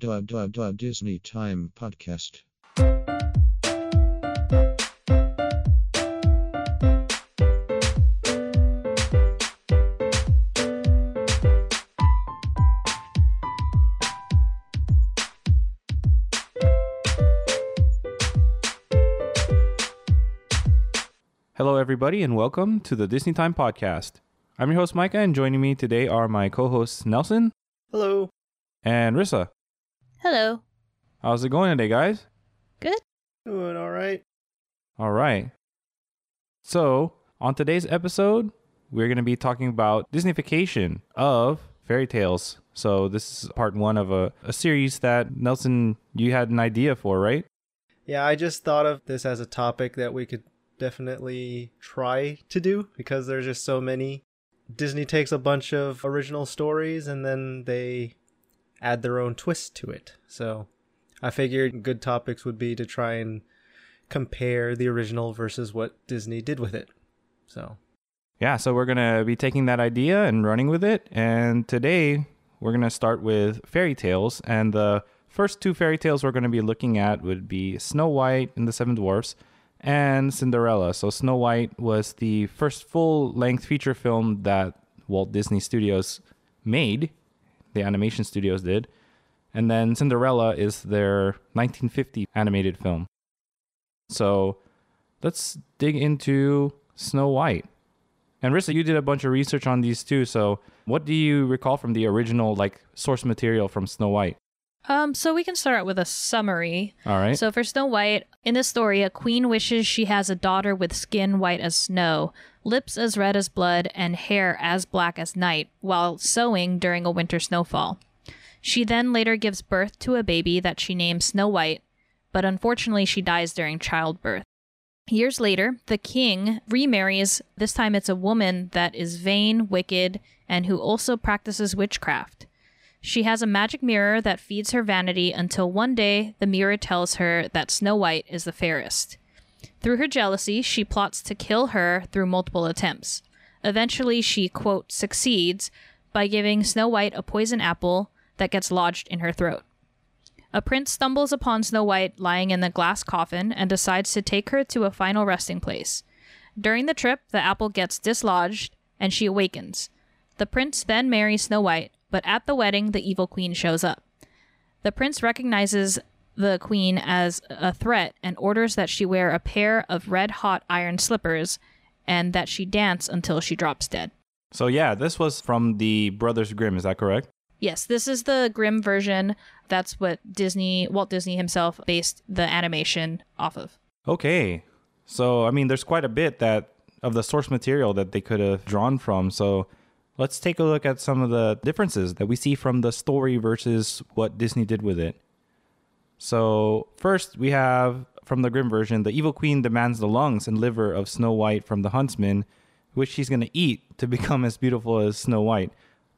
Dub Dub Dub Disney Time Podcast. Hello, everybody, and welcome to the Disney Time Podcast. I'm your host, Micah, and joining me today are my co hosts, Nelson Hello. and Rissa. Hello. How's it going today, guys? Good. Doing all right. All right. So, on today's episode, we're going to be talking about Disneyfication of fairy tales. So, this is part one of a, a series that Nelson, you had an idea for, right? Yeah, I just thought of this as a topic that we could definitely try to do because there's just so many. Disney takes a bunch of original stories and then they add their own twist to it. So I figured good topics would be to try and compare the original versus what Disney did with it. So Yeah, so we're going to be taking that idea and running with it. And today we're going to start with fairy tales. And the first two fairy tales we're going to be looking at would be Snow White and the Seven Dwarfs and Cinderella. So Snow White was the first full length feature film that Walt Disney Studios made, the animation studios did. And then Cinderella is their 1950 animated film. So let's dig into Snow White. And Rissa, you did a bunch of research on these too. So, what do you recall from the original like source material from Snow White? Um, so we can start out with a summary. All right. So for Snow White, in this story, a queen wishes she has a daughter with skin white as snow, lips as red as blood, and hair as black as night, while sewing during a winter snowfall. She then later gives birth to a baby that she names Snow White, but unfortunately she dies during childbirth. Years later, the king remarries. This time it's a woman that is vain, wicked, and who also practices witchcraft. She has a magic mirror that feeds her vanity until one day the mirror tells her that Snow White is the fairest. Through her jealousy, she plots to kill her through multiple attempts. Eventually, she, quote, succeeds by giving Snow White a poison apple that gets lodged in her throat. A prince stumbles upon Snow White lying in the glass coffin and decides to take her to a final resting place. During the trip, the apple gets dislodged and she awakens. The prince then marries Snow White, but at the wedding, the evil queen shows up. The prince recognizes the queen as a threat and orders that she wear a pair of red hot iron slippers and that she dance until she drops dead. so yeah, this was from the Brothers Grimm. Is that correct? Yes, this is the Grimm version. That's what Disney, Walt Disney himself, based the animation off of. Okay. So I mean, there's quite a bit that of the source material that they could have drawn from. So let's take a look at some of the differences that we see from the story versus what Disney did with it. So first, we have from the Grimm version, the evil queen demands the lungs and liver of Snow White from the huntsman, which she's going to eat to become as beautiful as Snow White.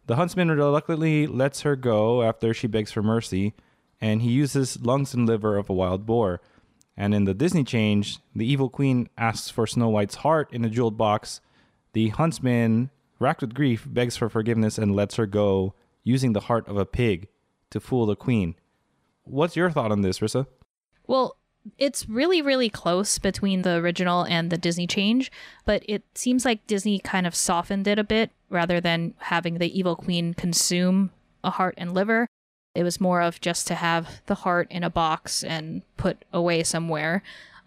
The huntsman reluctantly lets her go after she begs for mercy, and he uses lungs and liver of a wild boar. And in the Disney change, the evil queen asks for Snow White's heart in a jeweled box. The huntsman, racked with grief, begs for forgiveness and lets her go, using the heart of a pig to fool the queen. What's your thought on this, Rissa? Well, it's really, really close between the original and the Disney change, but it seems like Disney kind of softened it a bit rather than having the evil queen consume a heart and liver. It was more of just to have the heart in a box and put away somewhere.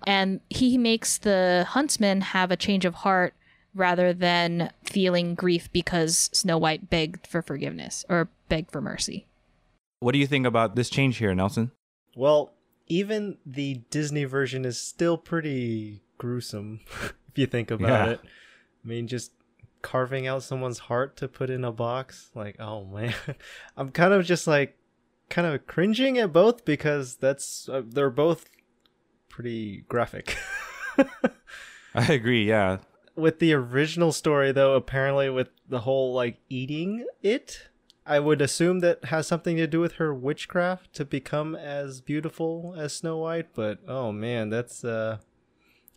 And he makes the huntsman have a change of heart rather than feeling grief because Snow White begged for forgiveness or begged for mercy. What do you think about this change here, Nelson? Well, even the Disney version is still pretty gruesome if you think about Yeah. it. I mean, just carving out someone's heart to put in a box, like, oh man. I'm kind of just like kind of cringing at both because that's uh, they're both pretty graphic. I agree, yeah. with the original story though, apparently with the whole like eating it, I would assume that has something to do with her witchcraft to become as beautiful as Snow White, but oh man, that's uh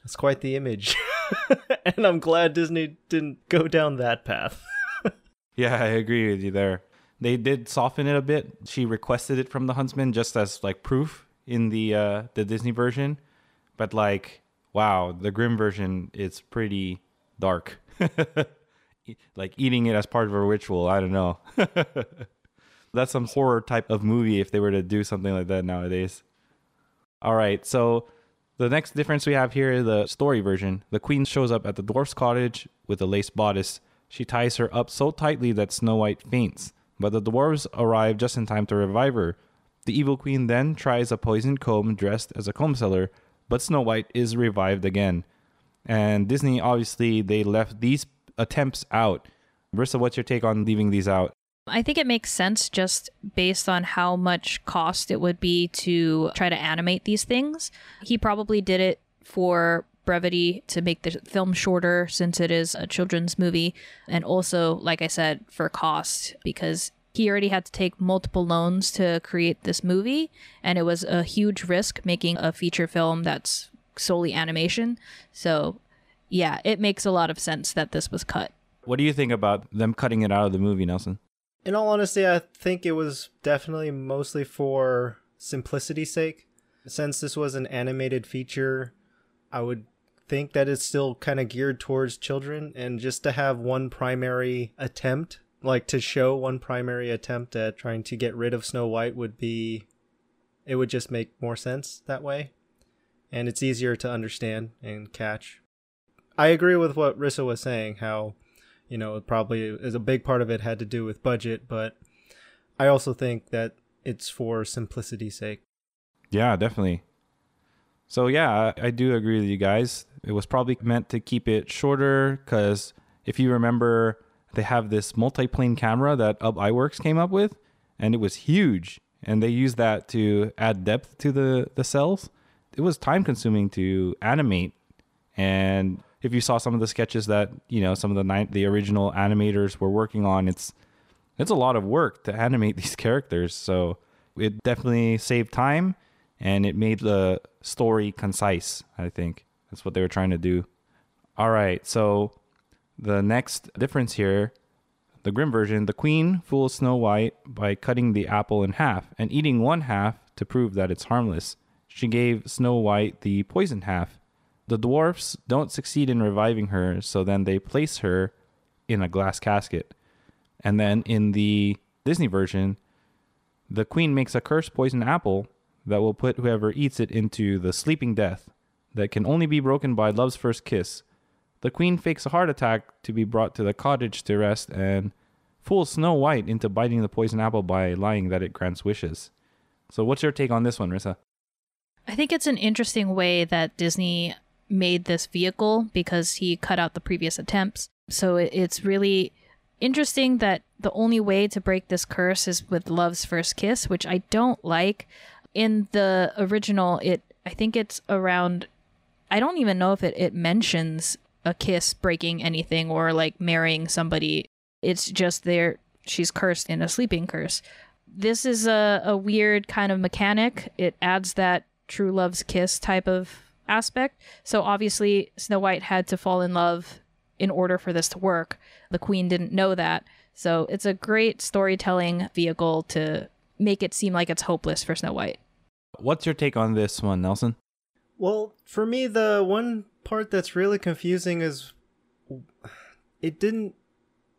that's quite the image. and I'm glad Disney didn't go down that path. Yeah, I agree with you there. They did soften it a bit. She requested it from the huntsman just as like proof in the uh the Disney version. But like wow, the Grimm version is pretty dark. like eating it as part of a ritual, I don't know. That's some horror type of movie if they were to do something like that nowadays. All right, so the next difference we have here is the story version. The queen shows up at the dwarf's cottage with a lace bodice. She ties her up so tightly that Snow White faints, but the dwarves arrive just in time to revive her. The evil queen then tries a poisoned comb dressed as a comb seller, but Snow White is revived again. And Disney, obviously, they left these attempts out. Marissa, what's your take on leaving these out? I think it makes sense just based on how much cost it would be to try to animate these things. He probably did it for brevity to make the film shorter since it is a children's movie and also like I said for cost because he already had to take multiple loans to create this movie and it was a huge risk making a feature film that's solely animation. So yeah, it makes a lot of sense that this was cut. What do you think about them cutting it out of the movie, Nelson? In all honesty, I think it was definitely mostly for simplicity's sake. Since this was an animated feature, I would think that it's still kind of geared towards children and just to have one primary attempt, like to show one primary attempt at trying to get rid of Snow White would be it would just make more sense that way. And it's easier to understand and catch. I agree with what Rissa was saying, how you know, probably is a big part of it had to do with budget, but I also think that it's for simplicity's sake. Yeah, definitely. So yeah, I, I do agree with you guys. It was probably meant to keep it shorter because if you remember, they have this multi-plane camera that Ub Iwerks came up with, and it was huge, and they used that to add depth to the the cels. It was time consuming to animate, and if you saw some of the sketches that you know some of the ni- the original animators were working on, it's it's a lot of work to animate these characters. So it definitely saved time and it made the story concise. I think that's what they were trying to do. All right, so the next difference here, the Grimm version, the queen fools Snow White by cutting the apple in half and eating one half to prove that it's harmless. She gave Snow White the poisoned half. The dwarfs don't succeed in reviving her, so then they place her in a glass casket. And then in the Disney version, the queen makes a cursed poison apple that will put whoever eats it into the sleeping death that can only be broken by love's first kiss. The queen fakes a heart attack to be brought to the cottage to rest and fools Snow White into biting the poison apple by lying that it grants wishes. So, what's your take on this one, Rissa? I think it's an interesting way that Disney made this vehicle because he cut out the previous attempts. So it's really interesting that the only way to break this curse is with love's first kiss, which I don't like. In the original, it I think it's around I don't even know if it, it mentions a kiss breaking anything or like marrying somebody. It's just there she's cursed in a sleeping curse. This is a, a weird kind of mechanic. It adds that true love's kiss type of aspect. So obviously Snow White had to fall in love in order for this to work. The queen didn't know that. So it's a great storytelling vehicle to make it seem like it's hopeless for Snow White. What's your take on this one, Nelson? Well, for me, the one part that's really confusing is it didn't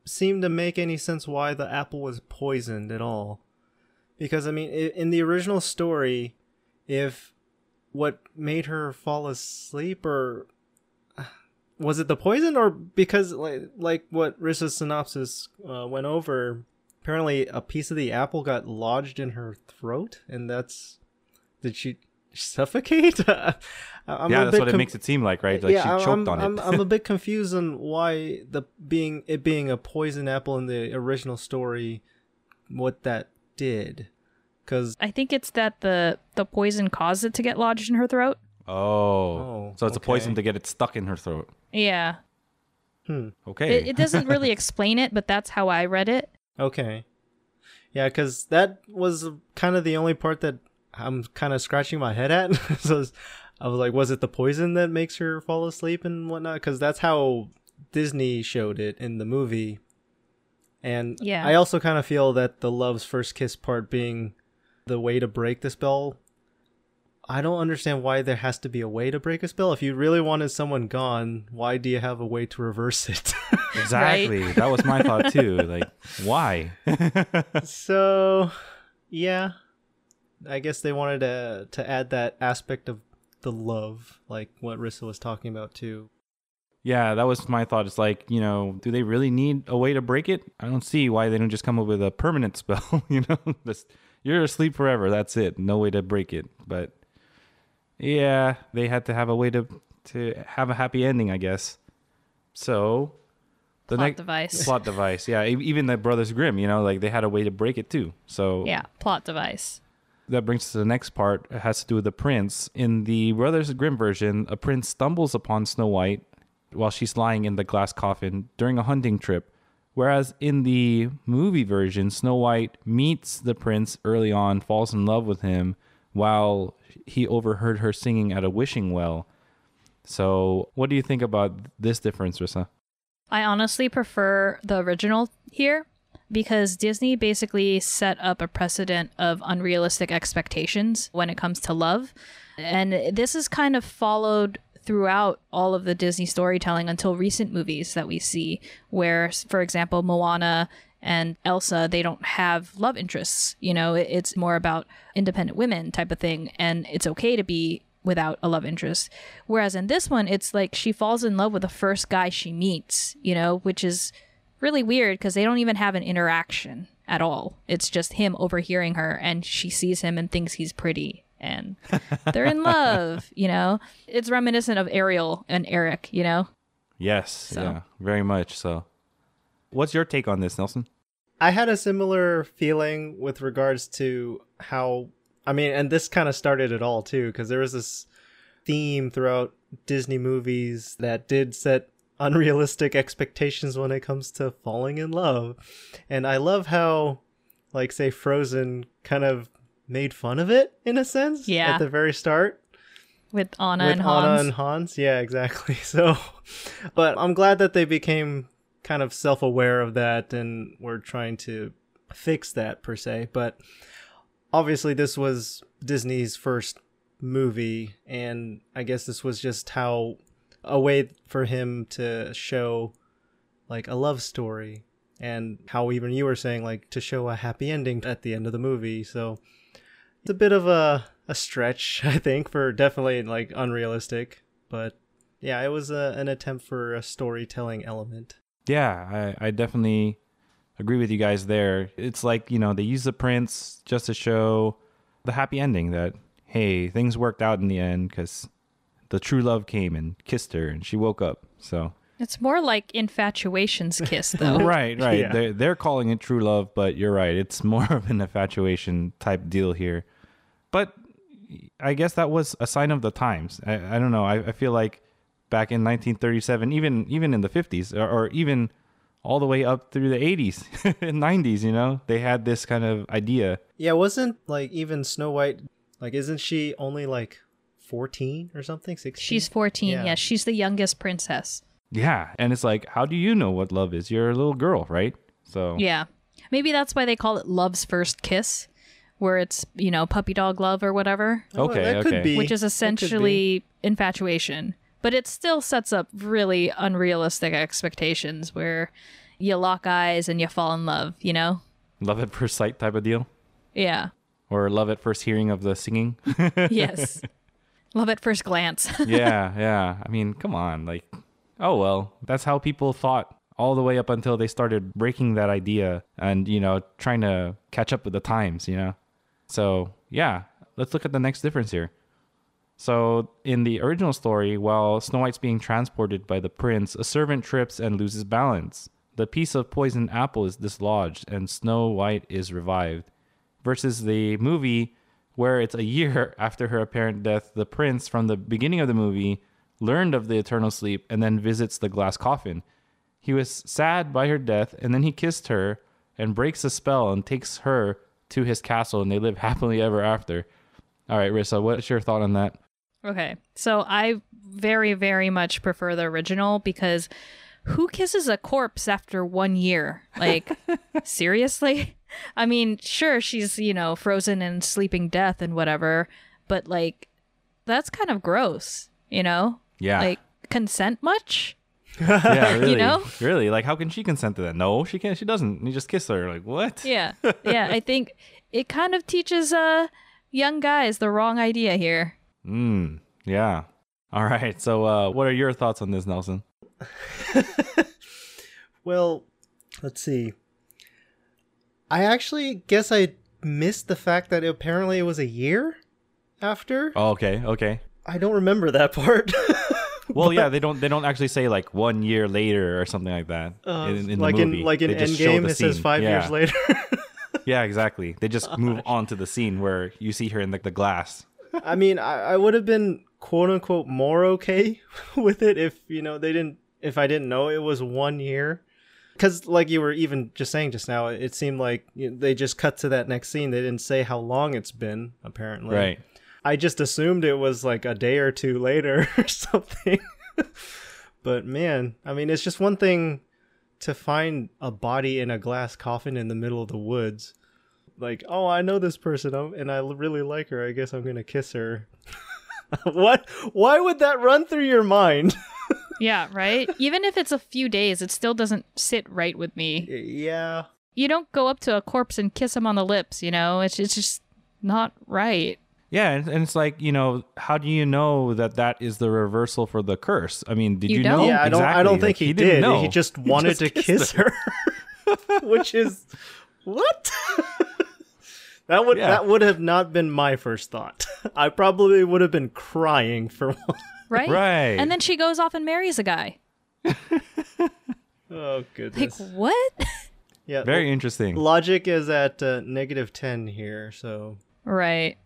seem to make any sense why the apple was poisoned at all. Because, I mean, in the original story, if what made her fall asleep or was it the poison or because like like what Rissa's synopsis uh, went over apparently a piece of the apple got lodged in her throat and that's did she suffocate? I'm yeah that's what com- it makes it seem like right? Like yeah, she choked I'm, on I'm, it. I'm a bit confused on why the being it being a poison apple in the original story what that did because I think it's that the the poison caused it to get lodged in her throat. Oh, Oh, so it's a poison to get it stuck in her throat. Yeah, hmm. Okay. it, it doesn't really explain it, but that's how I read it. Okay. Yeah, because that was kind of the only part that I'm kind of scratching my head at. so I was like, was it the poison that makes her fall asleep and whatnot? Because that's how Disney showed it in the movie. And Yeah. I also kind of feel that the love's first kiss part being the way to break the spell. I don't understand why there has to be a way to break a spell. If you really wanted someone gone, why do you have a way to reverse it? Exactly. That was my thought too. Like, why? so, yeah, I guess they wanted to to add that aspect of the love, like what Rissa was talking about too. yeah, that was my thought. It's like, you know, do they really need a way to break it? I don't see why they don't just come up with a permanent spell. you know, just you're asleep forever. That's it. No way to break it. But yeah, they had to have a way to to have a happy ending, I guess. So the Plot next device. plot device. Yeah, even the Brothers Grimm, you know, like they had a way to break it too. So Yeah, plot device. that brings us to the next part. It has to do with the prince. In the Brothers Grimm version, a prince stumbles upon Snow White while she's lying in the glass coffin during a hunting trip. Whereas in the movie version, Snow White meets the prince early on, falls in love with him, while he overheard her singing at a wishing well. So, what do you think about this difference, Rissa? I honestly prefer the original here because Disney basically set up a precedent of unrealistic expectations when it comes to love. And this is kind of followed throughout all of the Disney storytelling until recent movies that we see, where, for example, Moana and Elsa, they don't have love interests. You know, it's more about independent women type of thing. And it's okay to be without a love interest. Whereas in this one, it's like she falls in love with the first guy she meets, you know, which is really weird because they don't even have an interaction at all. It's just him overhearing her and she sees him and thinks he's pretty and they're in love, you know? It's reminiscent of Ariel and Eric, you know? Yes, So- yeah, very much so. What's your take on this, Nelson? I had a similar feeling with regards to how I mean, and this kind of started it all too, because there was this theme throughout Disney movies that did set unrealistic expectations when it comes to falling in love. And I love how, like, say, Frozen kind of made fun of it in a sense Yeah. at the very start With Anna with and Hans. Anna and Hans. Yeah, exactly. So, but I'm glad that they became kind of self-aware of that and were trying to fix that per se. But obviously, this was Disney's first movie, and I guess this was just how a way for him to show like a love story and how even you were saying like to show a happy ending at the end of the movie so it's a bit of a a stretch i think for definitely like unrealistic but yeah it was a, an attempt for a storytelling element Yeah, I, I definitely agree with you guys there. It's like, you know, they use the prince just to show the happy ending that, hey, things worked out in the end because the true love came and kissed her and she woke up. So, It's more like infatuation's kiss, though. right, right. Yeah. They're, they're calling it true love, but you're right. It's more of an infatuation type deal here. But I guess that was a sign of the times. I, I don't know. I, I feel like back in 1937, even even in the 50s, or, or even all the way up through the 80s and 90s, you know, they had this kind of idea. yeah wasn't like even snow white like isn't she only like 14 or something 16 She's 14. Yeah. Yeah. she's the youngest princess. Yeah, and it's like, how do you know what love is? You're a little girl, right? So Yeah. Maybe that's why they call it love's first kiss, where it's, you know, puppy dog love or whatever, Oh, Okay, that okay. could be which is That could be. essentially infatuation. But it still sets up really unrealistic expectations where you lock eyes and you fall in love, you know? love at first sight type of deal, Yeah. or love at first hearing of the singing. Yes. love at first glance. yeah, yeah. I mean, come on. Like, oh well, that's how people thought all the way up until they started breaking that idea and, you know, trying to catch up with the times, you know? So, yeah, let's look at the next difference here. So, in the original story, while Snow White's being transported by the prince, a servant trips and loses balance. The piece of poisoned apple is dislodged and Snow White is revived. Versus the movie, where it's a year after her apparent death, the prince from the beginning of the movie learned of the eternal sleep and then visits the glass coffin. He was sad by her death and then he kissed her and breaks the spell and takes her to his castle and they live happily ever after. All right, Rissa, what's your thought on that? Okay. So I very, very much prefer the original because who kisses a corpse after one year? Like, seriously? I mean, sure, she's, you know, frozen in sleeping death and whatever, but like, that's kind of gross, you know? Yeah. Like, consent much? yeah, really. know? Really? Like how can she consent to that? No, she can't. She doesn't. You just kiss her. Like what? Yeah. Yeah. I think it kind of teaches uh, young guys the wrong idea here. Mm. Yeah. All right. So uh what are your thoughts on this, Nelson? Well, let's see. I actually guess I missed the fact that apparently it was a year after. Oh, okay. Okay. I don't remember that part. Well, yeah, they don't they don't actually say like one year later or something like that Uh, in, in like the movie. in like in They Endgame, it says five yeah. years later. Yeah, exactly. They just move on to the scene where you see her in the, the glass. I mean, I, I would have been quote unquote more okay with it if you know they didn't if I didn't know it was one year. Because like you were even just saying just now, it seemed like they just cut to that next scene. They didn't say how long it's been. Apparently, Right. I just assumed it was like a day or two later or something. but man, I mean, it's just one thing to find a body in a glass coffin in the middle of the woods. Like, oh, I know this person and I really like her. I guess I'm going to kiss her. what? Why would that run through your mind? Yeah, right? Even if it's a few days, it still doesn't sit right with me. yeah. You don't go up to a corpse and kiss him on the lips, you know? It's, it's just not right. Yeah, and, and it's like you know, how do you know that that is the reversal for the curse? I mean, did You you, don't. know? Yeah, I don't. I don't Like, think he, didn't know. He just wanted just to kiss her, which is what. that would Yeah. that would have not been my first thought. I probably would have been crying for one. Right? Right. And then she goes off and marries a guy. Oh goodness. Like, what? yeah. Very interesting. Logic is at uh, negative ten here. So right.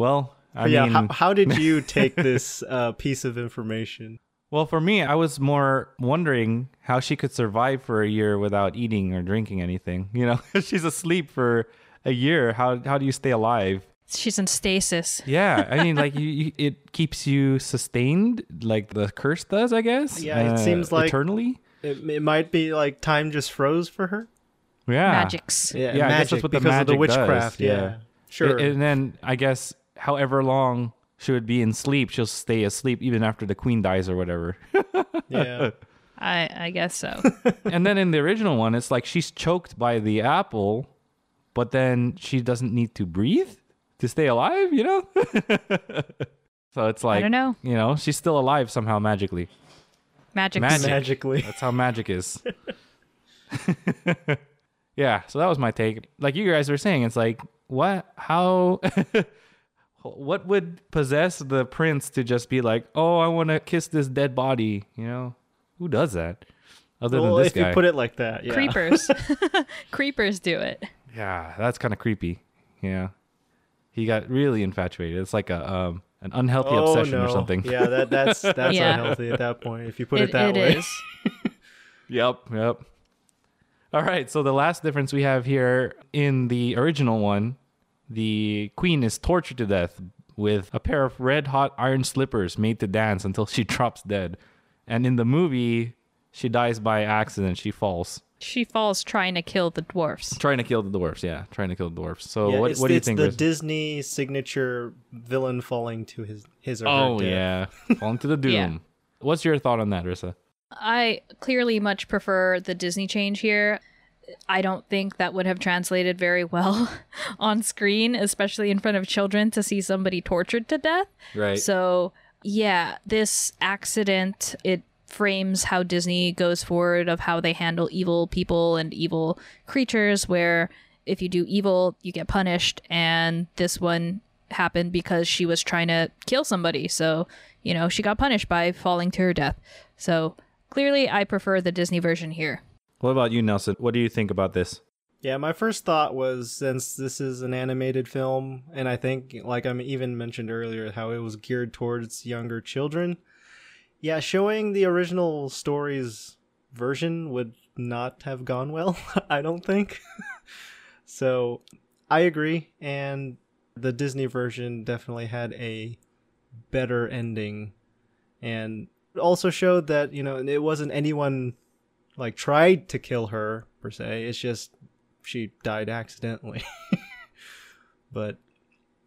Well, I yeah. mean, how, how did you take this uh, piece of information? well, for me, I was more wondering how she could survive for a year without eating or drinking anything. You know, she's asleep for a year. How how do you stay alive? She's in stasis. Yeah, I mean, like you, you, it keeps you sustained, like the curse does, I guess. Yeah, it uh, seems like- eternally. It, it might be like time just froze for her. Yeah, Magics. Yeah, Yeah, I guess magic that's what the because of the magic does, witchcraft. yeah. yeah. Sure. A- And then I guess however long she would be in sleep, she'll stay asleep even after the queen dies or whatever. yeah. I, I guess so. and then in the original one, it's like she's choked by the apple, but then she doesn't need to breathe to stay alive, you know? so it's like, I don't know. you know, she's still alive somehow magically. Magic. Magic. Magically. That's how magic is. yeah, so that was my take. Like you guys were saying, it's like, what? How? What would possess the prince to just be like, oh, I want to kiss this dead body? You know, who does that? Other Well, than this if guy. you put it like that, yeah. Creepers. Creepers do it. yeah, that's kind of creepy. Yeah, he got really infatuated. It's like a um, an unhealthy oh, obsession no. or something. Yeah, that that's that's Yeah. unhealthy at that point. If you put it, It- that it way. is. Yep, yep. All right, so the last difference we have here in the original one, the queen is tortured to death with a pair of red hot iron slippers made to dance until she drops dead. And in the movie, she dies by accident. She falls. She falls trying to kill the dwarfs. Trying to kill the dwarfs, yeah. Trying to kill the dwarfs. So Yeah, what, what do you think? it's think? the Riz? Disney signature villain falling to his his or her oh, death. yeah. Falling to the doom. Yeah. What's your thought on that, Rissa? I clearly much prefer the Disney change here. I don't think that would have translated very well on screen, especially in front of children, to see somebody tortured to death. Right. So, yeah, this accident, it frames how Disney goes forward of how they handle evil people and evil creatures, where if you do evil, you get punished. And this one happened because she was trying to kill somebody. So, you know, she got punished by falling to her death. So, clearly, I prefer the Disney version here. What about you, Nelson? What do you think about this? Yeah, my first thought was since this is an animated film, and I think, like I even mentioned earlier, how it was geared towards younger children. Yeah, showing the original story's version would not have gone well, I don't think. so I agree, and the Disney version definitely had a better ending, and also showed that, you know, it wasn't anyone like tried to kill her per se. It's just she died accidentally. but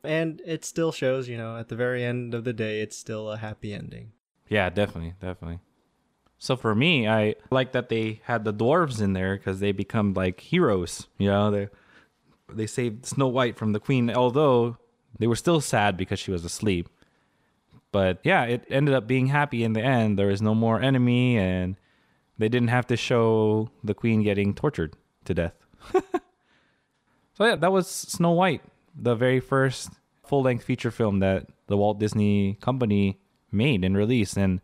and it still shows, you know, at the very end of the day, it's still a happy ending. Yeah, definitely, definitely. So for me, I like that they had the dwarves in there because they become like heroes. You know, they they saved Snow White from the queen, although they were still sad because she was asleep. But yeah, it ended up being happy in the end. There was no more enemy, and they didn't have to show the queen getting tortured to death. so yeah, that was Snow White, the very first full-length feature film that the Walt Disney Company made and released, and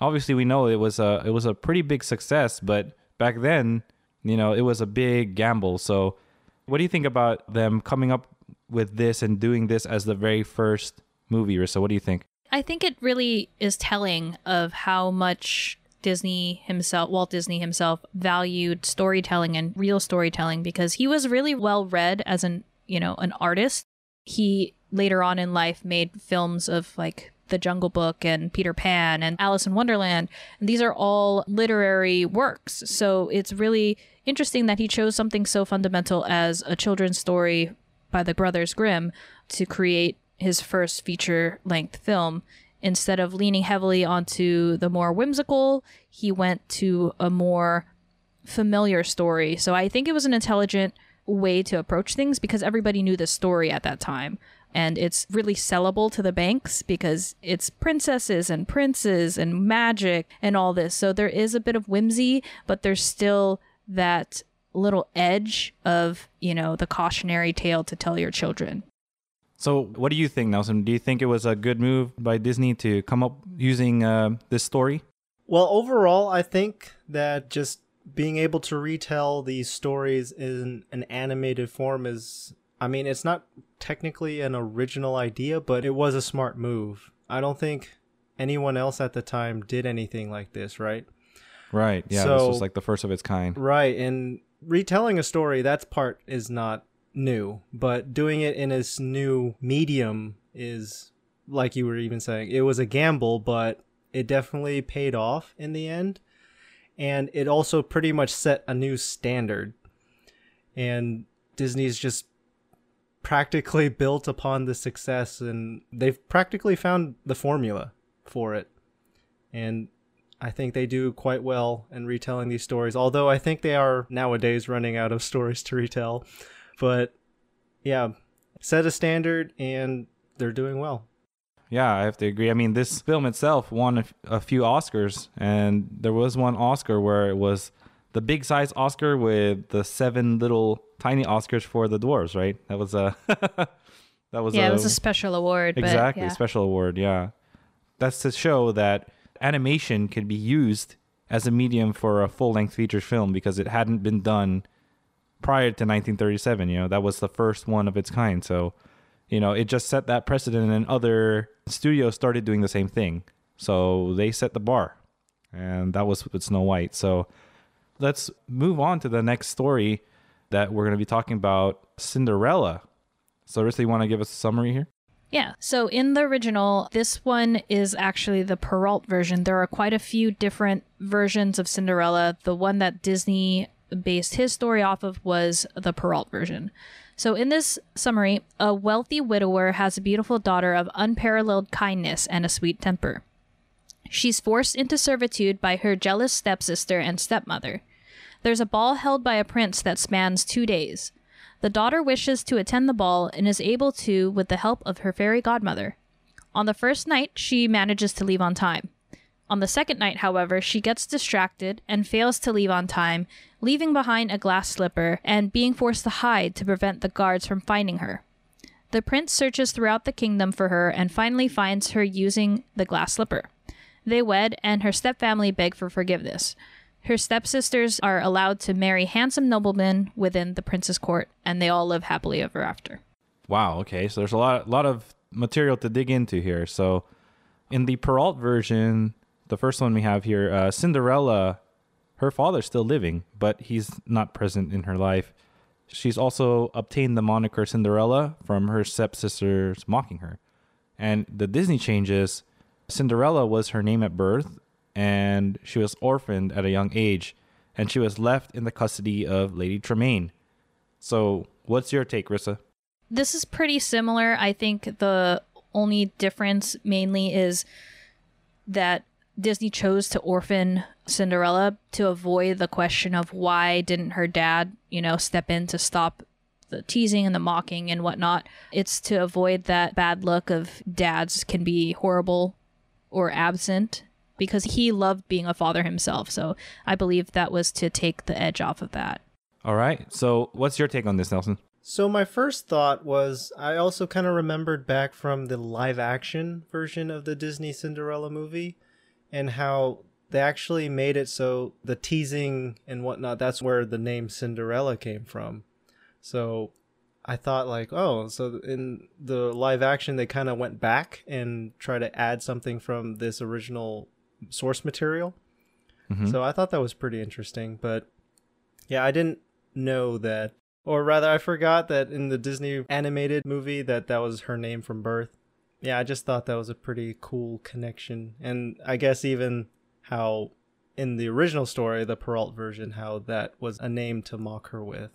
obviously we know it was a it was a pretty big success. But back then, you know, it was a big gamble. So, what do you think about them coming up with this and doing this as the very first movie? Rissa, what do you think? I think it really is telling of how much Disney himself, Walt Disney himself, valued storytelling and real storytelling because he was really well read as an, you know, an artist. He later on in life made films of like The Jungle Book and Peter Pan and Alice in Wonderland. And these are all literary works. So it's really interesting that he chose something so fundamental as a children's story by the Brothers Grimm to create his first feature length film. Instead of leaning heavily onto the more whimsical, he went to a more familiar story. So I think it was an intelligent way to approach things because everybody knew the story at that time. And it's really sellable to the banks because it's princesses and princes and magic and all this. So there is a bit of whimsy, but there's still that little edge of, you know, the cautionary tale to tell your children. So, what do you think, Nelson? Do you think it was a good move by Disney to come up using uh, this story? Well, overall, I think that just being able to retell these stories in an animated form is, I mean, it's not technically an original idea, but it was a smart move. I don't think anyone else at the time did anything like this, right? Right. Yeah. So- this was like the first of its kind. Right, and retelling a story, that part is not new, but doing it in this new medium is, like you were even saying, it was a gamble, but it definitely paid off in the end. And it also pretty much set a new standard. And Disney's just practically built upon the success, and they've practically found the formula for it. And I think they do quite well in retelling these stories, although I think they are nowadays running out of stories to retell. But yeah, set a standard and they're doing well. Yeah, I have to agree. I mean, this film itself won a, f- a few Oscars, and there was one Oscar where it was the big size Oscar with the seven little tiny Oscars for the dwarves. Right? That was a that was yeah, a, it was a special award. but exactly yeah. special award. Yeah, that's to show that animation can be used as a medium for a full length feature film because it hadn't been done prior to 1937. You know, that was the first one of its kind. So, you know, it just set that precedent, and other studios started doing the same thing. So they set the bar, and that was with Snow White. So let's move on to the next story that we're going to be talking about Cinderella. So, Rissa, you want to give us a summary here? Yeah. So in the original, this one is actually the Perrault version. There are quite a few different versions of Cinderella. The one that Disney based his story off of was the Perrault version. So in this summary, a wealthy widower has a beautiful daughter of unparalleled kindness and a sweet temper. She's forced into servitude by her jealous stepsister and stepmother. There's a ball held by a prince that spans two days. The daughter wishes to attend the ball and is able to with the help of her fairy godmother. On the first night, she manages to leave on time. On the second night, however, she gets distracted and fails to leave on time, leaving behind a glass slipper and being forced to hide to prevent the guards from finding her. The prince searches throughout the kingdom for her and finally finds her using the glass slipper. They wed, and her stepfamily beg for forgiveness. Her stepsisters are allowed to marry handsome noblemen within the prince's court, and they all live happily ever after. Wow. Okay. So there's a lot, lot of material to dig into here. So in the Perrault version, the first one we have here, uh, Cinderella, her father's still living, but he's not present in her life. She's also obtained the moniker Cinderella from her stepsisters mocking her. And the Disney changes, Cinderella was her name at birth, and she was orphaned at a young age. and she was left in the custody of Lady Tremaine. So, what's your take, Rissa? This is pretty similar. I think the only difference mainly is that Disney chose to orphan Cinderella to avoid the question of why didn't her dad, you know, step in to stop the teasing and the mocking and whatnot. It's to avoid that bad look of dads can be horrible or absent because he loved being a father himself. So I believe that was to take the edge off of that. All right. So, what's your take on this, Nelson? So my first thought was I also kind of remembered back from the live action version of the Disney Cinderella movie and how they actually made it so the teasing and whatnot that's where the name Cinderella came from. So I thought like, oh, so in the live action they kind of went back and try to add something from this original source material. Mhm. So I thought that was pretty interesting, but yeah, I didn't know that or rather I forgot that in the Disney animated movie that that was her name from birth. Yeah, I just thought that was a pretty cool connection. And I guess even how in the original story, the Perrault version, how that was a name to mock her with.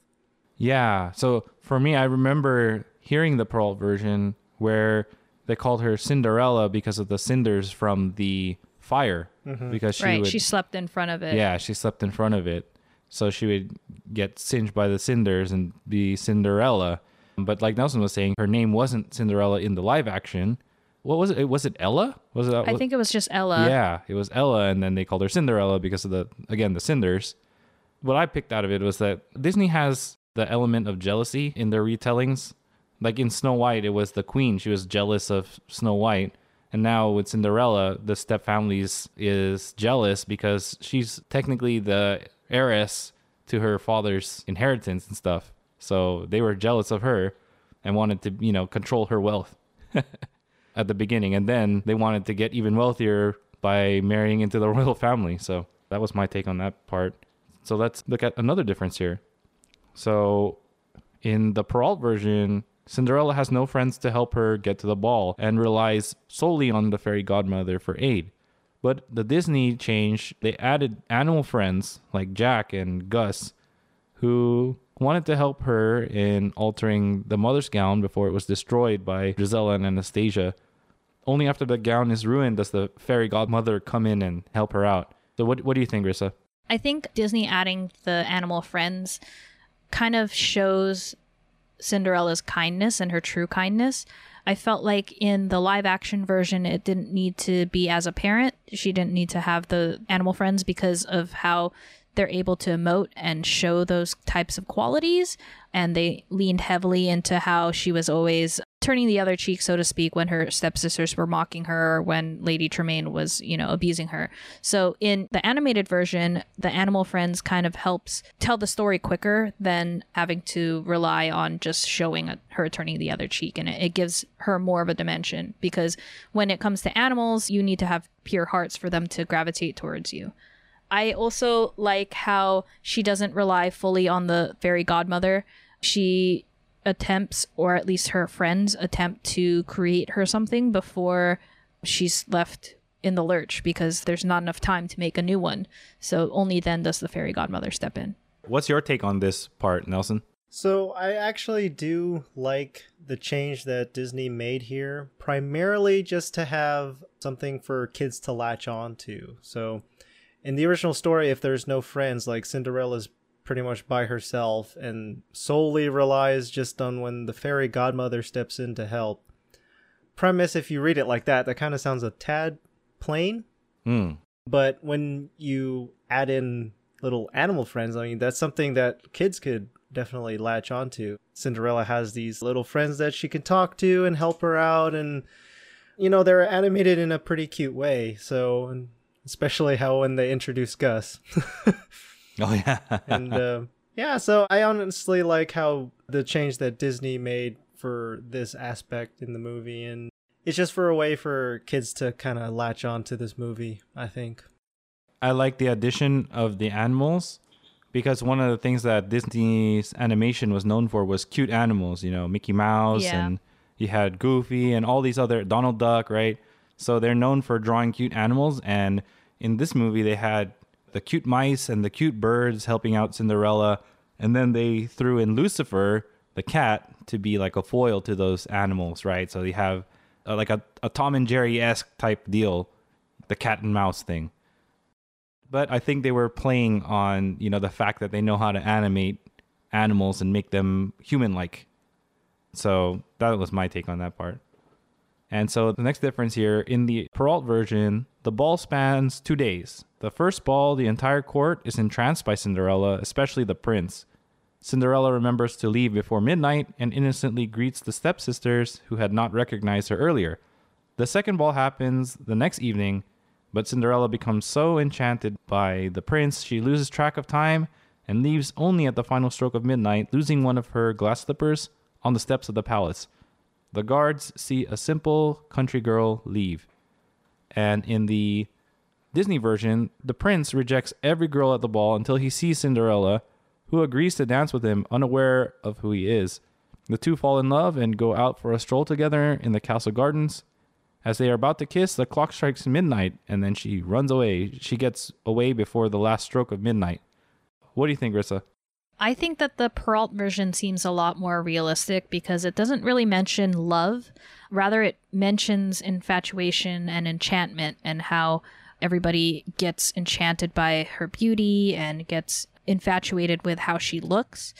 Yeah. So for me, I remember hearing the Perrault version where they called her Cinderella because of the cinders from the fire. Mm-hmm. Because she right. would, She slept in front of it. yeah, she slept in front of it, so she would get singed by the cinders and be Cinderella. But like Nelson was saying, her name wasn't Cinderella in the live action. What was it? Was it Ella? Was it? I think it was just Ella. Yeah, it was Ella, and then they called her Cinderella because of the again the cinders. What I picked out of it was that Disney has the element of jealousy in their retellings. Like in Snow White, it was the queen; she was jealous of Snow White, and now with Cinderella, the step families is jealous because she's technically the heiress to her father's inheritance and stuff. So they were jealous of her and wanted to, you know, control her wealth at the beginning. And then they wanted to get even wealthier by marrying into the royal family. So that was my take on that part. So let's look at another difference here. So in the Perrault version, Cinderella has no friends to help her get to the ball and relies solely on the fairy godmother for aid. But the Disney change, they added animal friends like Jack and Gus, who wanted to help her in altering the mother's gown before it was destroyed by Drizella and Anastasia. Only after the gown is ruined does the fairy godmother come in and help her out. So, what, what do you think, Rissa? I think Disney adding the animal friends kind of shows Cinderella's kindness and her true kindness. I felt like in the live action version, it didn't need to be as apparent. She didn't need to have the animal friends because of how they're able to emote and show those types of qualities. And they leaned heavily into how she was always turning the other cheek, so to speak, when her stepsisters were mocking her, or when Lady Tremaine was, you know, abusing her. So in the animated version, the animal friends kind of helps tell the story quicker than having to rely on just showing her turning the other cheek. And it, it gives her more of a dimension because when it comes to animals, you need to have pure hearts for them to gravitate towards you. I also like how she doesn't rely fully on the fairy godmother. She attempts, or at least her friends attempt to create her something before she's left in the lurch because there's not enough time to make a new one. So only then does the fairy godmother step in. What's your take on this part, Nelson? So I actually do like the change that Disney made here, primarily just to have something for kids to latch on to. So in the original story, if there's no friends, like Cinderella's pretty much by herself and solely relies just on when the fairy godmother steps in to help. Premise, if you read it like that, that kind of sounds a tad plain. Hmm. But when you add in little animal friends, I mean, that's something that kids could definitely latch onto. Cinderella has these little friends that she can talk to and help her out, and you know they're animated in a pretty cute way. So, especially how when they introduce Gus, Oh yeah. and uh, yeah, so I honestly like how the change that Disney made for this aspect in the movie, and it's just for a way for kids to kind of latch on to this movie. I think. I like the addition of the animals because one of the things that Disney's animation was known for was cute animals, you know, Mickey Mouse Yeah. and you had Goofy and all these other Donald Duck, right? So they're known for drawing cute animals and in this movie they had the cute mice and the cute birds helping out Cinderella. And then they threw in Lucifer, the cat, to be like a foil to those animals, right? So they have uh, like a, a Tom and Jerry esque type deal, the cat and mouse thing. But I think they were playing on, you know, the fact that they know how to animate animals and make them human like. So that was my take on that part. And so the next difference here in the Perrault version, the ball spans two days. The first ball, the entire court is entranced by Cinderella, especially the prince. Cinderella remembers to leave before midnight and innocently greets the stepsisters who had not recognized her earlier. The second ball happens the next evening, but Cinderella becomes so enchanted by the prince she loses track of time and leaves only at the final stroke of midnight, losing one of her glass slippers on the steps of the palace. The guards see a simple country girl leave. And in the Disney version, the prince rejects every girl at the ball until he sees Cinderella, who agrees to dance with him, unaware of who he is. The two fall in love and go out for a stroll together in the castle gardens. As they are about to kiss, the clock strikes midnight and then she runs away. She gets away before the last stroke of midnight. What do you think, Rissa? I think that the Perrault version seems a lot more realistic because it doesn't really mention love. Rather, it mentions infatuation and enchantment and how everybody gets enchanted by her beauty and gets infatuated with how she looks.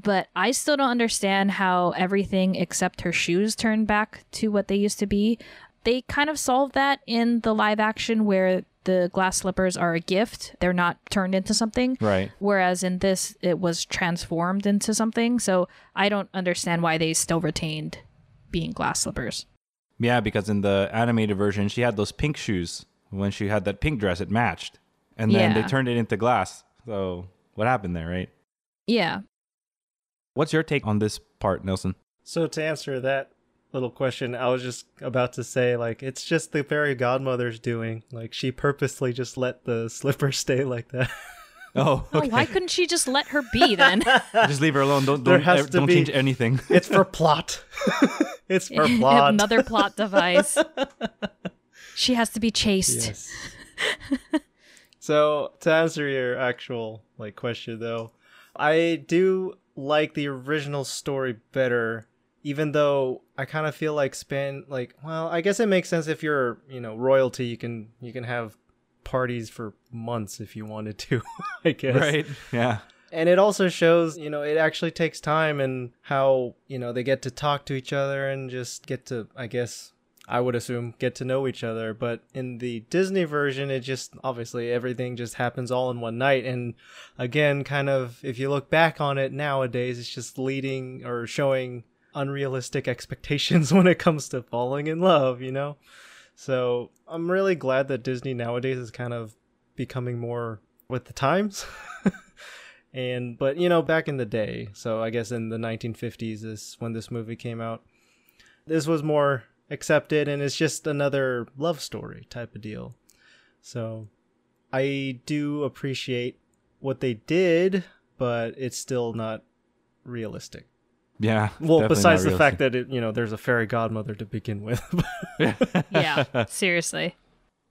But I still don't understand how everything except her shoes turned back to what they used to be. They kind of solved that in the live action where the glass slippers are a gift. They're not turned into something. Right. Whereas in this, it was transformed into something. So I don't understand why they still retained being glass slippers. Yeah, because in the animated version, she had those pink shoes. When she had that pink dress, it matched. And then they turned it into glass. So what happened there, right? Yeah. What's your take on this part, Nelson? So to answer that little question, I was just about to say like it's just the fairy godmother's doing. Like she purposely just let the slipper stay like that. Oh, Oh, why couldn't she just let her be then? just leave her alone. Don't don't, has ev- to don't be- change anything. it's for plot. it's for plot. Another plot device. she has to be chased. Yes. so to answer your actual like question though, I do like the original story better, even though I kind of feel like span like well, I guess it makes sense if you're you know royalty, you can you can have parties for months if you wanted to. I guess Right? Yeah. and it also shows you know it actually takes time and how you know they get to talk to each other and just get to i guess i would assume get to know each other but in the disney version it just obviously everything just happens all in one night and again kind of if you look back on it nowadays it's just leading or showing unrealistic expectations when it comes to falling in love you know? So i'm really glad that disney nowadays is kind of becoming more with the times. And but you know back in the day so i guess in the 1950s is when this movie came out this was more accepted and it's just another love story type of deal. So i do appreciate what they did but it's still not realistic Yeah. well besides the fact that it you know there's a fairy godmother to begin with. Yeah, seriously.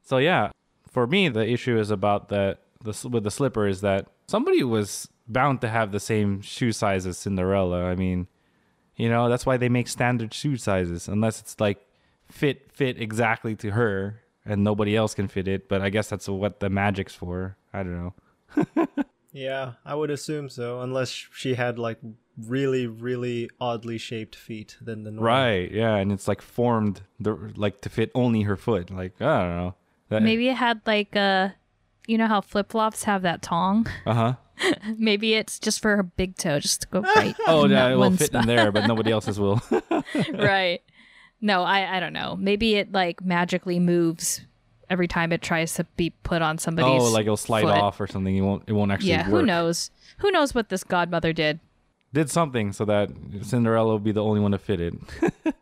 So yeah, for me the issue is about that the with the slipper is that somebody was bound to have the same shoe size as Cinderella. I mean, you know, that's why they make standard shoe sizes unless it's like fit fit exactly to her and nobody else can fit it, but I guess that's what the magic's for. I don't know. yeah i would assume so unless she had like really really oddly shaped feet than the normal Right. Yeah, and it's like formed the like to fit only her foot. Like, I don't know. That, Maybe it had like a, you know how flip flops have that tongue? Uh-huh. Maybe it's just for her big toe, just to go right. Oh, yeah, it will fit spot. in there, but nobody else's will. right. No, I I don't know. Maybe it like magically moves every time it tries to be put on somebody's. oh, like it'll slide foot. off or something. It won't. It won't actually. Yeah, who knows? Who knows what this godmother did? Did something so that Cinderella would be the only one to fit it.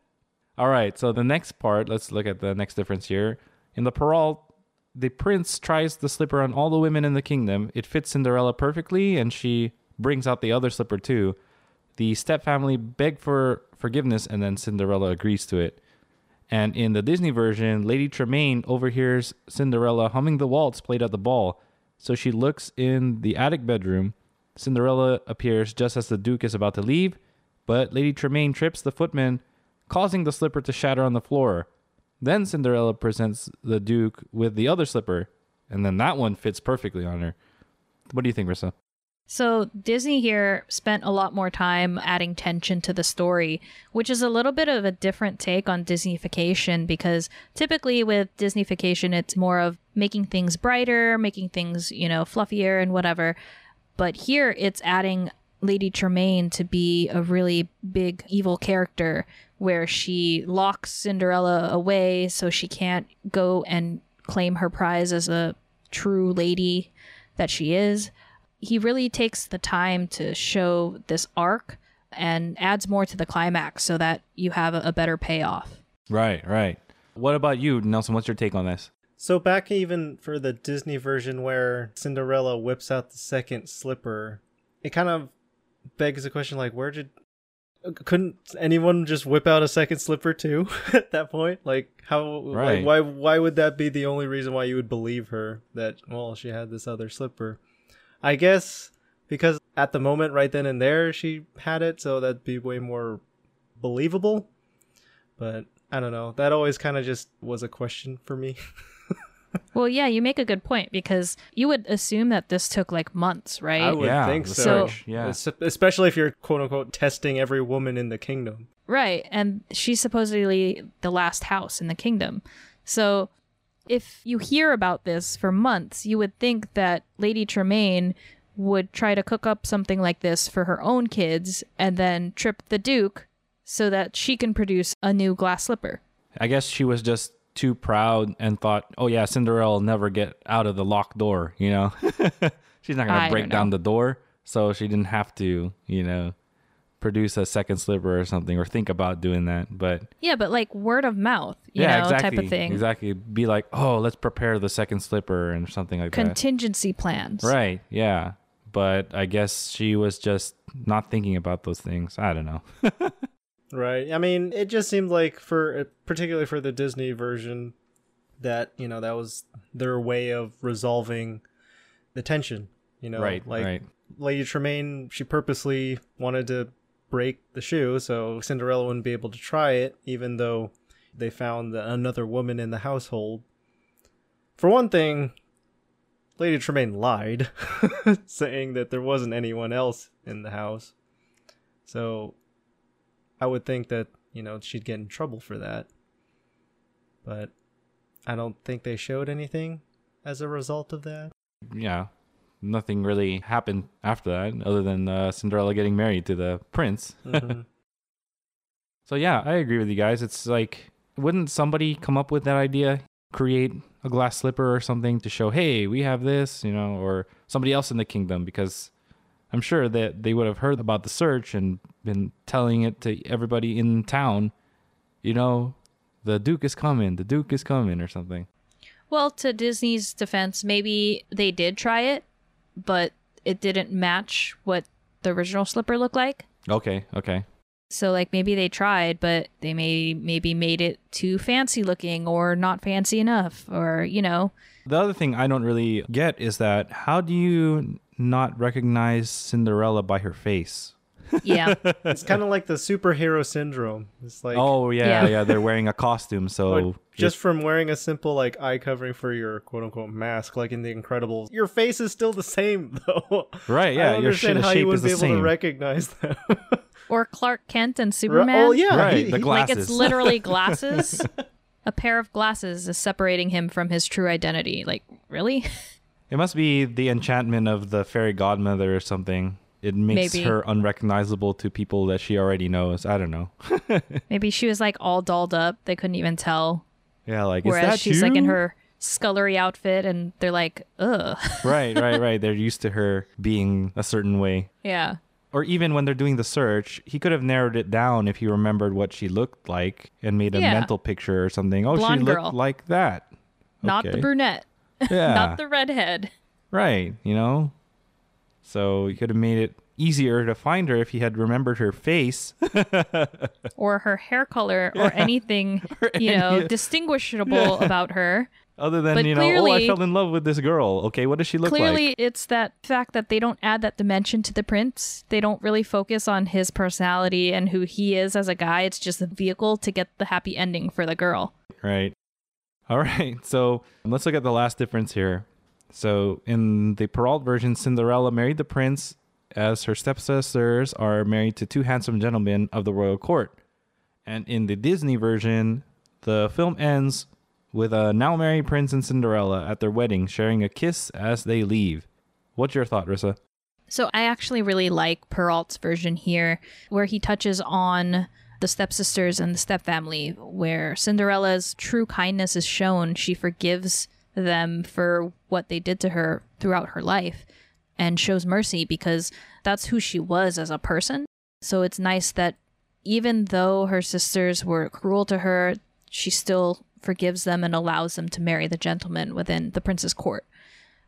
All right. So the next part. Let's look at the next difference here. In the Perrault, the prince tries the slipper on all the women in the kingdom. It fits Cinderella perfectly, and she brings out the other slipper too. The stepfamily beg for forgiveness, and then Cinderella agrees to it. And in the Disney version, Lady Tremaine overhears Cinderella humming the waltz played at the ball. So she looks in the attic bedroom. Cinderella appears just as the Duke is about to leave, but Lady Tremaine trips the footman, causing the slipper to shatter on the floor. Then Cinderella presents the Duke with the other slipper, and then that one fits perfectly on her. What do you think, Rissa? So Disney here spent a lot more time adding tension to the story, which is a little bit of a different take on Disneyfication because typically with Disneyfication it's more of making things brighter, making things, you know, fluffier and whatever. But here it's adding Lady Tremaine to be a really big evil character where she locks Cinderella away so she can't go and claim her prize as a true lady that she is he really takes the time to show this arc and adds more to the climax so that you have a, better payoff. Right, right. What about you, Nelson? What's your take on this? So back even for the Disney version where Cinderella whips out the second slipper, it kind of begs the question like where did couldn't anyone just whip out a second slipper too at that point? Like how Right. like why why would that be the only reason why you would believe her that well she had this other slipper? I guess because at the moment right then and there she had it so that'd be way more believable. But I don't know. That always kind of just was a question for me. Well, yeah, you make a good point because you would assume that this took like months, right? I would Yeah, think the so. search, yeah. Especially if you're quote unquote testing every woman in the kingdom. Right. And she's supposedly the last house in the kingdom. So if you hear about this for months, you would think that Lady Tremaine would try to cook up something like this for her own kids and then trip the Duke so that she can produce a new glass slipper. I guess she was just too proud and thought, "Oh yeah, Cinderella will never get out of the locked door." You know, she's not gonna break down the door, so she didn't have to, you know, produce a second slipper or something, or think about doing that. But Yeah, but like word of mouth, you yeah, know, exactly, type of thing. exactly. Be like, "Oh, let's prepare the second slipper" and something like that. Contingency plans. Right? Yeah. But I guess she was just not thinking about those things. I don't know. Right. I mean, it just seemed like for uh, particularly for the Disney version that, you know, that was their way of resolving the tension, you know, right. like right. Lady Tremaine, she purposely wanted to break the shoe so Cinderella wouldn't be able to try it even though they found another woman in the household. For one thing, Lady Tremaine lied, saying that there wasn't anyone else in the house. So I would think that, you know, she'd get in trouble for that. But I don't think they showed anything as a result of that. yeah, nothing really happened after that other than uh, Cinderella getting married to the prince. Mhm. So yeah, I agree with you guys. It's like, wouldn't somebody come up with that idea, create a glass slipper or something to show, hey, we have this, you know, or somebody else in the kingdom? Because I'm sure that they would have heard about the search and been telling it to everybody in town. You know, the Duke is coming. The Duke is coming, or something. Well, to Disney's defense, maybe they did try it, but it didn't match what the original slipper looked like. Okay, okay. So like maybe they tried, but they may maybe made it too fancy looking or not fancy enough or you know. The other thing I don't really get is that how do you not recognize Cinderella by her face? Yeah. it's kind of like the superhero syndrome. It's like oh yeah, Yeah. yeah, They're wearing a costume, so just from wearing a simple like eye covering for your quote unquote mask, like in The Incredibles, your face is still the same though. Right, I yeah, don't your understand sh- how shape you is wouldn't be the able to same. recognize them. or Clark Kent and Superman. oh yeah, Right, he- the he- glass- Like it's literally glasses. A pair of glasses is separating him from his true identity. Like, really? It must be the enchantment of the fairy godmother or something. It makes Maybe. her unrecognizable to people that she already knows. I don't know. Maybe she was like all dolled up. They couldn't even tell. Yeah, like Whereas is that she's like in her scullery outfit and they're like, ugh. right, right, right. They're used to her being a certain way. yeah. Or even when they're doing the search, he could have narrowed it down if he remembered what she looked like and made a Yeah. mental picture or something. Oh, Blonde she looked girl. like that. Not the brunette. Yeah. Not the redhead. Right, you know? So you could have made it easier to find her if he had remembered her face. or her hair color or anything, you know, distinguishable about her. Other than, But you know, oh, I fell in love with this girl. Okay, what does she look Clearly, like? Clearly, it's that fact that they don't add that dimension to the prince. They don't really focus on his personality and who he is as a guy. It's just a vehicle to get the happy ending for the girl. Right. All right. So let's look at the last difference here. So in the Perrault version, Cinderella married the prince as her stepsisters are married to two handsome gentlemen of the royal court. And in the Disney version, the film ends with a now married prince and Cinderella at their wedding sharing a kiss as they leave. What's your thought, Rissa? So I actually really like Perrault's version here, where he touches on the stepsisters and the stepfamily, where Cinderella's true kindness is shown. She forgives them for what they did to her throughout her life and shows mercy because that's who she was as a person. So it's nice that even though her sisters were cruel to her, she still forgives them and allows them to marry the gentleman within the prince's court.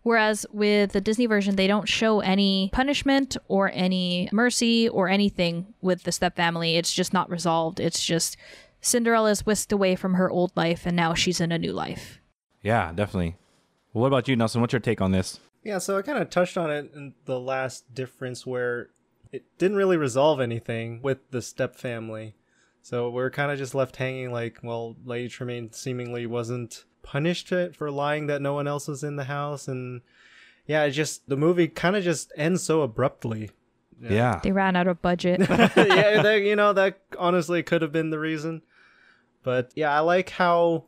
Whereas with the Disney version, they don't show any punishment or any mercy or anything with the stepfamily. It's just not resolved. It's just Cinderella is whisked away from her old life and now she's in a new life. Yeah, definitely. Well, what about you, Nelson? What's your take on this? Yeah, so I kind of touched on it in the last difference where it didn't really resolve anything with the step family. So we're kind of just left hanging like, well, Lady Tremaine seemingly wasn't punished it for lying that no one else was in the house. And yeah, it just, the movie kind of just ends so abruptly. Yeah. They ran out of budget. yeah, that, you know, that honestly could have been the reason. But yeah, I like how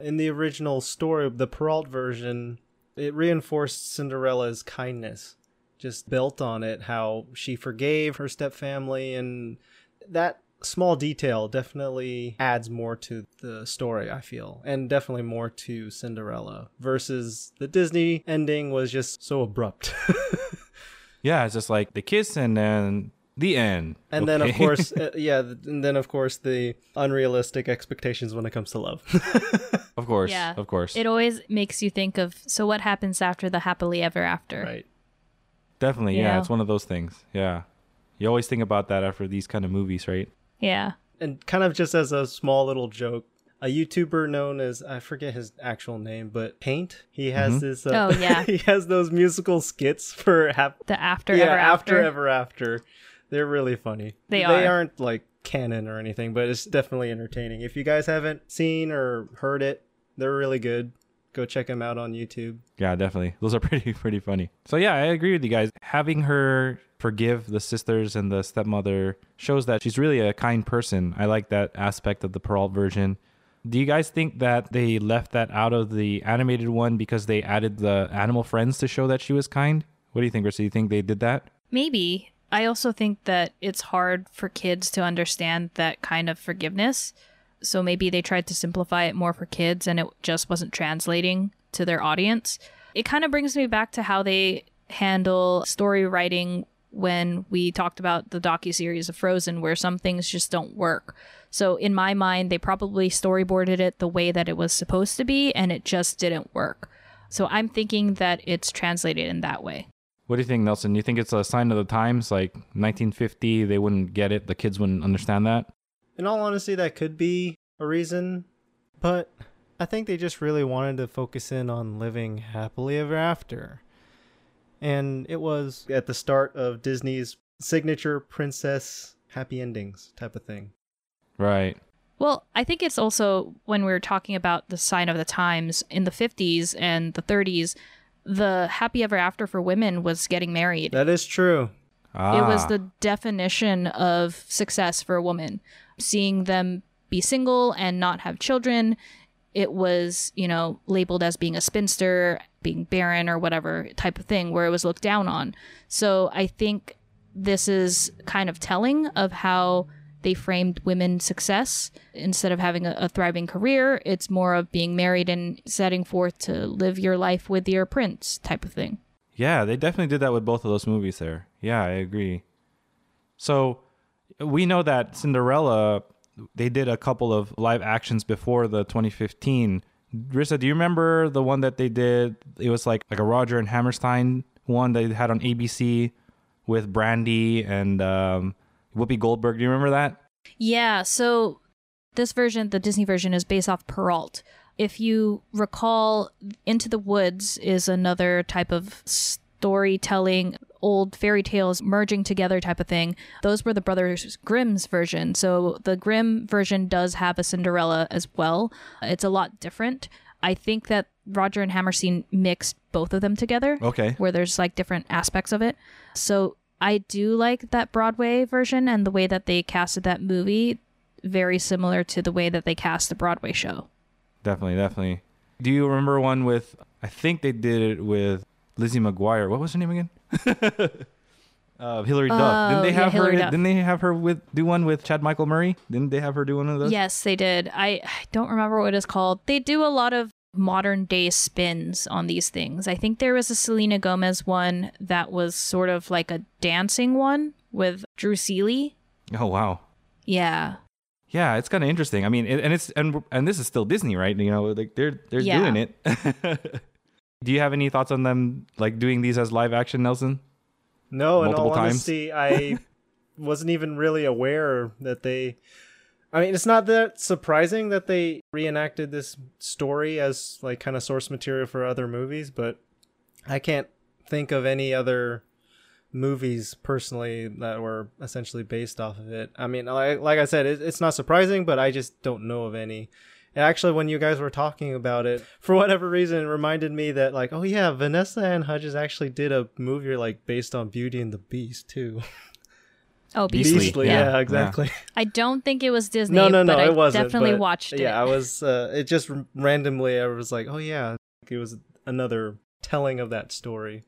in the original story, the Perrault version, it reinforced Cinderella's kindness. Just built on it, how she forgave her stepfamily, and that small detail definitely adds more to the story, I feel, and definitely more to Cinderella versus the Disney ending was just so abrupt. Yeah, it's just like the kiss and then the end. And then, of course, uh, yeah, and then, of course, the unrealistic expectations when it comes to love. of course, Yeah. of course. it always makes you think of so what happens after the happily ever after. right. Definitely, You yeah, know? it's one of those things. Yeah. You always think about that after these kind of movies, right? Yeah. And kind of just as a small little joke, a YouTuber known as, I forget his actual name, but Paint, he has Mhm. this, uh, Oh, yeah. he has those musical skits for hap- The after yeah, ever after after. ever after. They're really funny. They are. They are. aren't like canon or anything, but it's definitely entertaining. If you guys haven't seen or heard it, they're really good. Go check them out on YouTube. Yeah, definitely. Those are pretty pretty funny. So yeah, I agree with you guys. Having her forgive the sisters and the stepmother shows that she's really a kind person. I like that aspect of the Perrault version. Do you guys think that they left that out of the animated one because they added the animal friends to show that she was kind? What do you think, Rissa? Do you think they did that? Maybe. I also think that it's hard for kids to understand that kind of forgiveness. So maybe they tried to simplify it more for kids and it just wasn't translating to their audience. It kind of brings me back to how they handle story writing when we talked about the docu-series of Frozen where some things just don't work. So in my mind they probably storyboarded it the way that it was supposed to be and it just didn't work. So I'm thinking that it's translated in that way. What do you think, Nelson? You think it's a sign of the times? Like 1950, they wouldn't get it. The kids wouldn't understand that. In all honesty, that could be a reason, but I think they just really wanted to focus in on living happily ever after. And it was at the start of Disney's signature princess happy endings type of thing. Right. Well, I think it's also when we were talking about the sign of the times in the 50s and the 30s, the happy ever after for women was getting married. That is true. Ah, It was the definition of success for a woman. Seeing them be single and not have children, it was, you know, labeled as being a spinster, being barren or whatever type of thing where it was looked down on. So I think this is kind of telling of how they framed women's success. Instead of having a, a thriving career, it's more of being married and setting forth to live your life with your prince type of thing. Yeah, they definitely did that with both of those movies there. Yeah, I agree. So we know that Cinderella, they did a couple of live actions before the 2015. Rissa, do you remember the one that they did? It was like like a Rodgers and Hammerstein one they had on ABC with Brandy and um, Whoopi Goldberg. Do you remember that? Yeah, so this version, the Disney version, is based off Perrault. If you recall, Into the Woods is another type of storytelling, old fairy tales merging together type of thing. Those were the Brothers Grimm's version. So the Grimm version does have a Cinderella as well. It's a lot different. I think that Rodgers and Hammerstein mixed both of them together Okay. where there's like different aspects of it. So I do like that Broadway version and the way that they casted that movie, very similar to the way that they cast the Broadway show. Definitely, definitely. Do you remember one with? I think they did it with Lizzie McGuire. What was her name again? uh, Hilary Duff. Didn't Oh, they yeah, have her? Hilary Duff. Didn't they have her with do one with Chad Michael Murray? Didn't they have her do one of those? Yes, they did. I, I don't remember what it's called. They do a lot of modern day spins on these things. I think there was a Selena Gomez one that was sort of like a dancing one with Drew Seeley. Oh wow. Yeah. Yeah, it's kind of interesting. I mean, it, and it's and and this is still Disney, right? You know, like they're they're Yeah. doing it. do you have any thoughts on them like doing these as live action, Nelson? No, in all Multiple times? honesty, I wasn't even really aware that they. I mean, it's not that surprising that they reenacted this story as like kind of source material for other movies, but I can't think of any other movies personally that were essentially based off of it. I mean, like, like I said, it, it's not surprising, but I just don't know of any. And actually, when you guys were talking about it, for whatever reason, it reminded me that like, oh yeah, Vanessa Anne Hudgens actually did a movie like based on Beauty and the Beast too. Oh, Beastly. Beastly, yeah, yeah. exactly. I don't think it was Disney. No, no, no, but I it wasn't. definitely but, watched it. Yeah, I was. Uh, it just randomly, I was like, oh yeah, it was another telling of that story.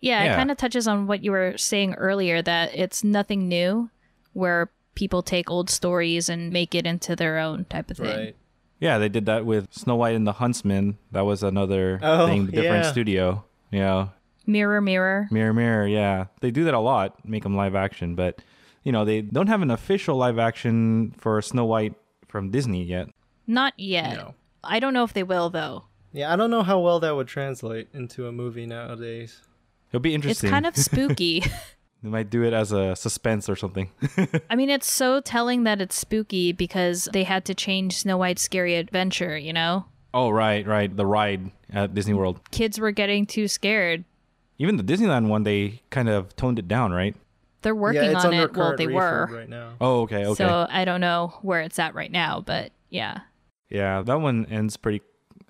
Yeah, Yeah. it kind of touches on what you were saying earlier that it's nothing new where people take old stories and make it into their own type of thing. Right. Yeah, they did that with Snow White and the Huntsman. That was another Oh, thing, different yeah. studio. Yeah, Mirror, mirror. Mirror Mirror. Yeah, they do that a lot, make them live action. But you know, they don't have an official live action for Snow White from Disney yet. Not yet. No. I don't know if they will though. Yeah, I don't know how well that would translate into a movie nowadays. It'll be interesting. It's kind of spooky. they might do it as a suspense or something. I mean, it's so telling that it's spooky because they had to change Snow White's Scary Adventure, you know? oh, right, right. The ride at Disney World. Kids were getting too scared. Even the Disneyland one, they kind of toned it down, right? They're working yeah, it's on under it. Well, they were. right now. Oh, okay, okay. So I don't know where it's at right now, but yeah. yeah, that one ends pretty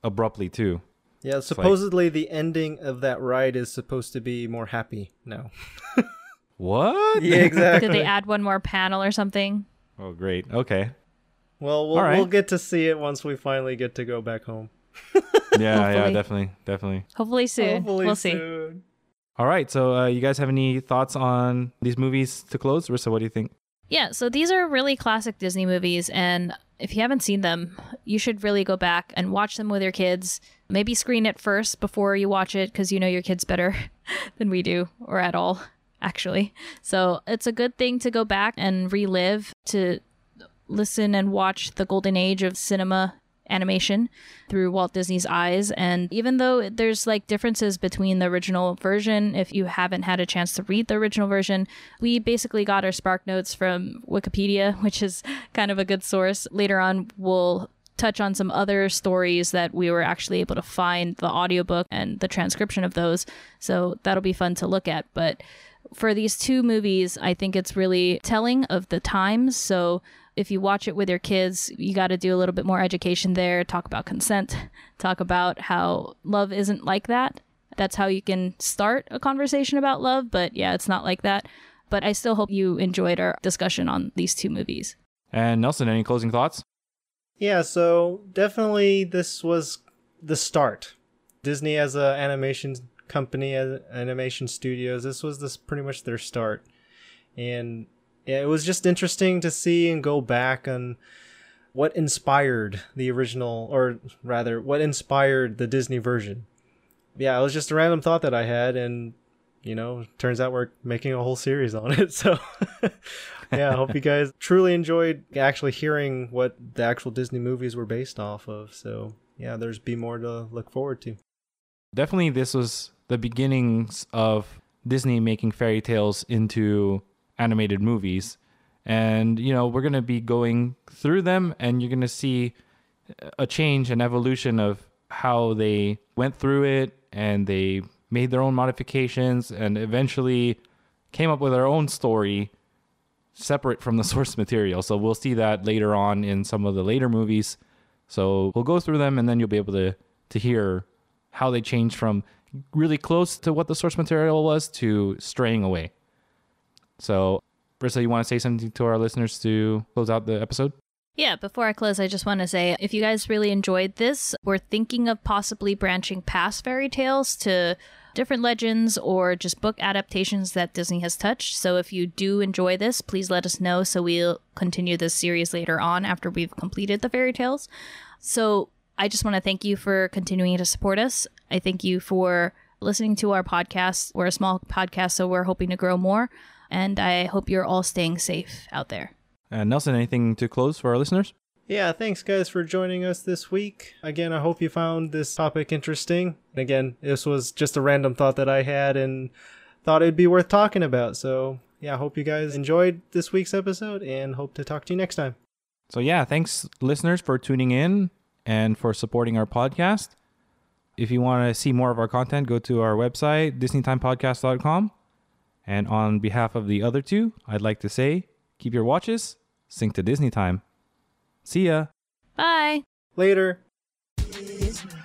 abruptly too. Yeah, supposedly the ending of that ride is supposed to be more happy now. What? Yeah, exactly. Did they add one more panel or something? Oh, great. Okay. Well, we'll, All right. we'll get to see it once we finally get to go back home. Yeah, yeah, definitely, definitely. Hopefully soon. Hopefully we'll see. soon. All right. So, uh, you guys have any thoughts on these movies to close? Rissa, what do you think? Yeah, so these are really classic Disney movies, and if you haven't seen them, you should really go back and watch them with your kids. Maybe screen it first before you watch it because you know your kids better than we do, or at all, actually. So it's a good thing to go back and relive, to listen and watch the golden age of cinema animation through Walt Disney's eyes. And even though there's like differences between the original version, if you haven't had a chance to read the original version, we basically got our Spark Notes from Wikipedia, which is kind of a good source. Later on, we'll touch on some other stories that we were actually able to find the audiobook and the transcription of those. So that'll be fun to look at. But for these two movies, I think it's really telling of the times. So if you watch it with your kids, you got to do a little bit more education there. Talk about consent, talk about how love isn't like that. That's how you can start a conversation about love, but yeah, it's not like that. But I still hope you enjoyed our discussion on these two movies. And Nelson, any closing thoughts? Yeah, so definitely this was the start. Disney as an animation company, uh, animation studios, this was this pretty much their start. And yeah, it was just interesting to see and go back on what inspired the original or rather what inspired the Disney version. Yeah, it was just a random thought that I had and you know, turns out we're making a whole series on it. So yeah, I hope you guys truly enjoyed actually hearing what the actual Disney movies were based off of. So yeah, there's be more to look forward to. Definitely, this was the beginnings of Disney making fairy tales into animated movies. And, you know, we're going to be going through them and you're going to see a change and evolution of how they went through it and they made their own modifications and eventually came up with their own story separate from the source material. So we'll see that later on in some of the later movies. So we'll go through them and then you'll be able to to hear how they changed from really close to what the source material was to straying away. So, Rissa, you want to say something to our listeners to close out the episode? Yeah, before I close, I just want to say if you guys really enjoyed this, we're thinking of possibly branching past fairy tales to different legends or just book adaptations that Disney has touched. So if you do enjoy this, please let us know so we'll continue this series later on after we've completed the fairy tales. So I just want to thank you for continuing to support us. I thank you for listening to our podcast. We're a small podcast, so we're hoping to grow more. And I hope you're all staying safe out there. And Nelson, anything to close for our listeners? Yeah, thanks guys for joining us this week. Again, I hope you found this topic interesting. And again, this was just a random thought that I had and thought it'd be worth talking about. So, yeah, I hope you guys enjoyed this week's episode and hope to talk to you next time. So, yeah, thanks, listeners, for tuning in and for supporting our podcast. If you want to see more of our content, go to our website, DisneyTimePodcast.com. And on behalf of the other two, I'd like to say keep your watches, sync to Disney Time. See ya. Bye. Later. Disney.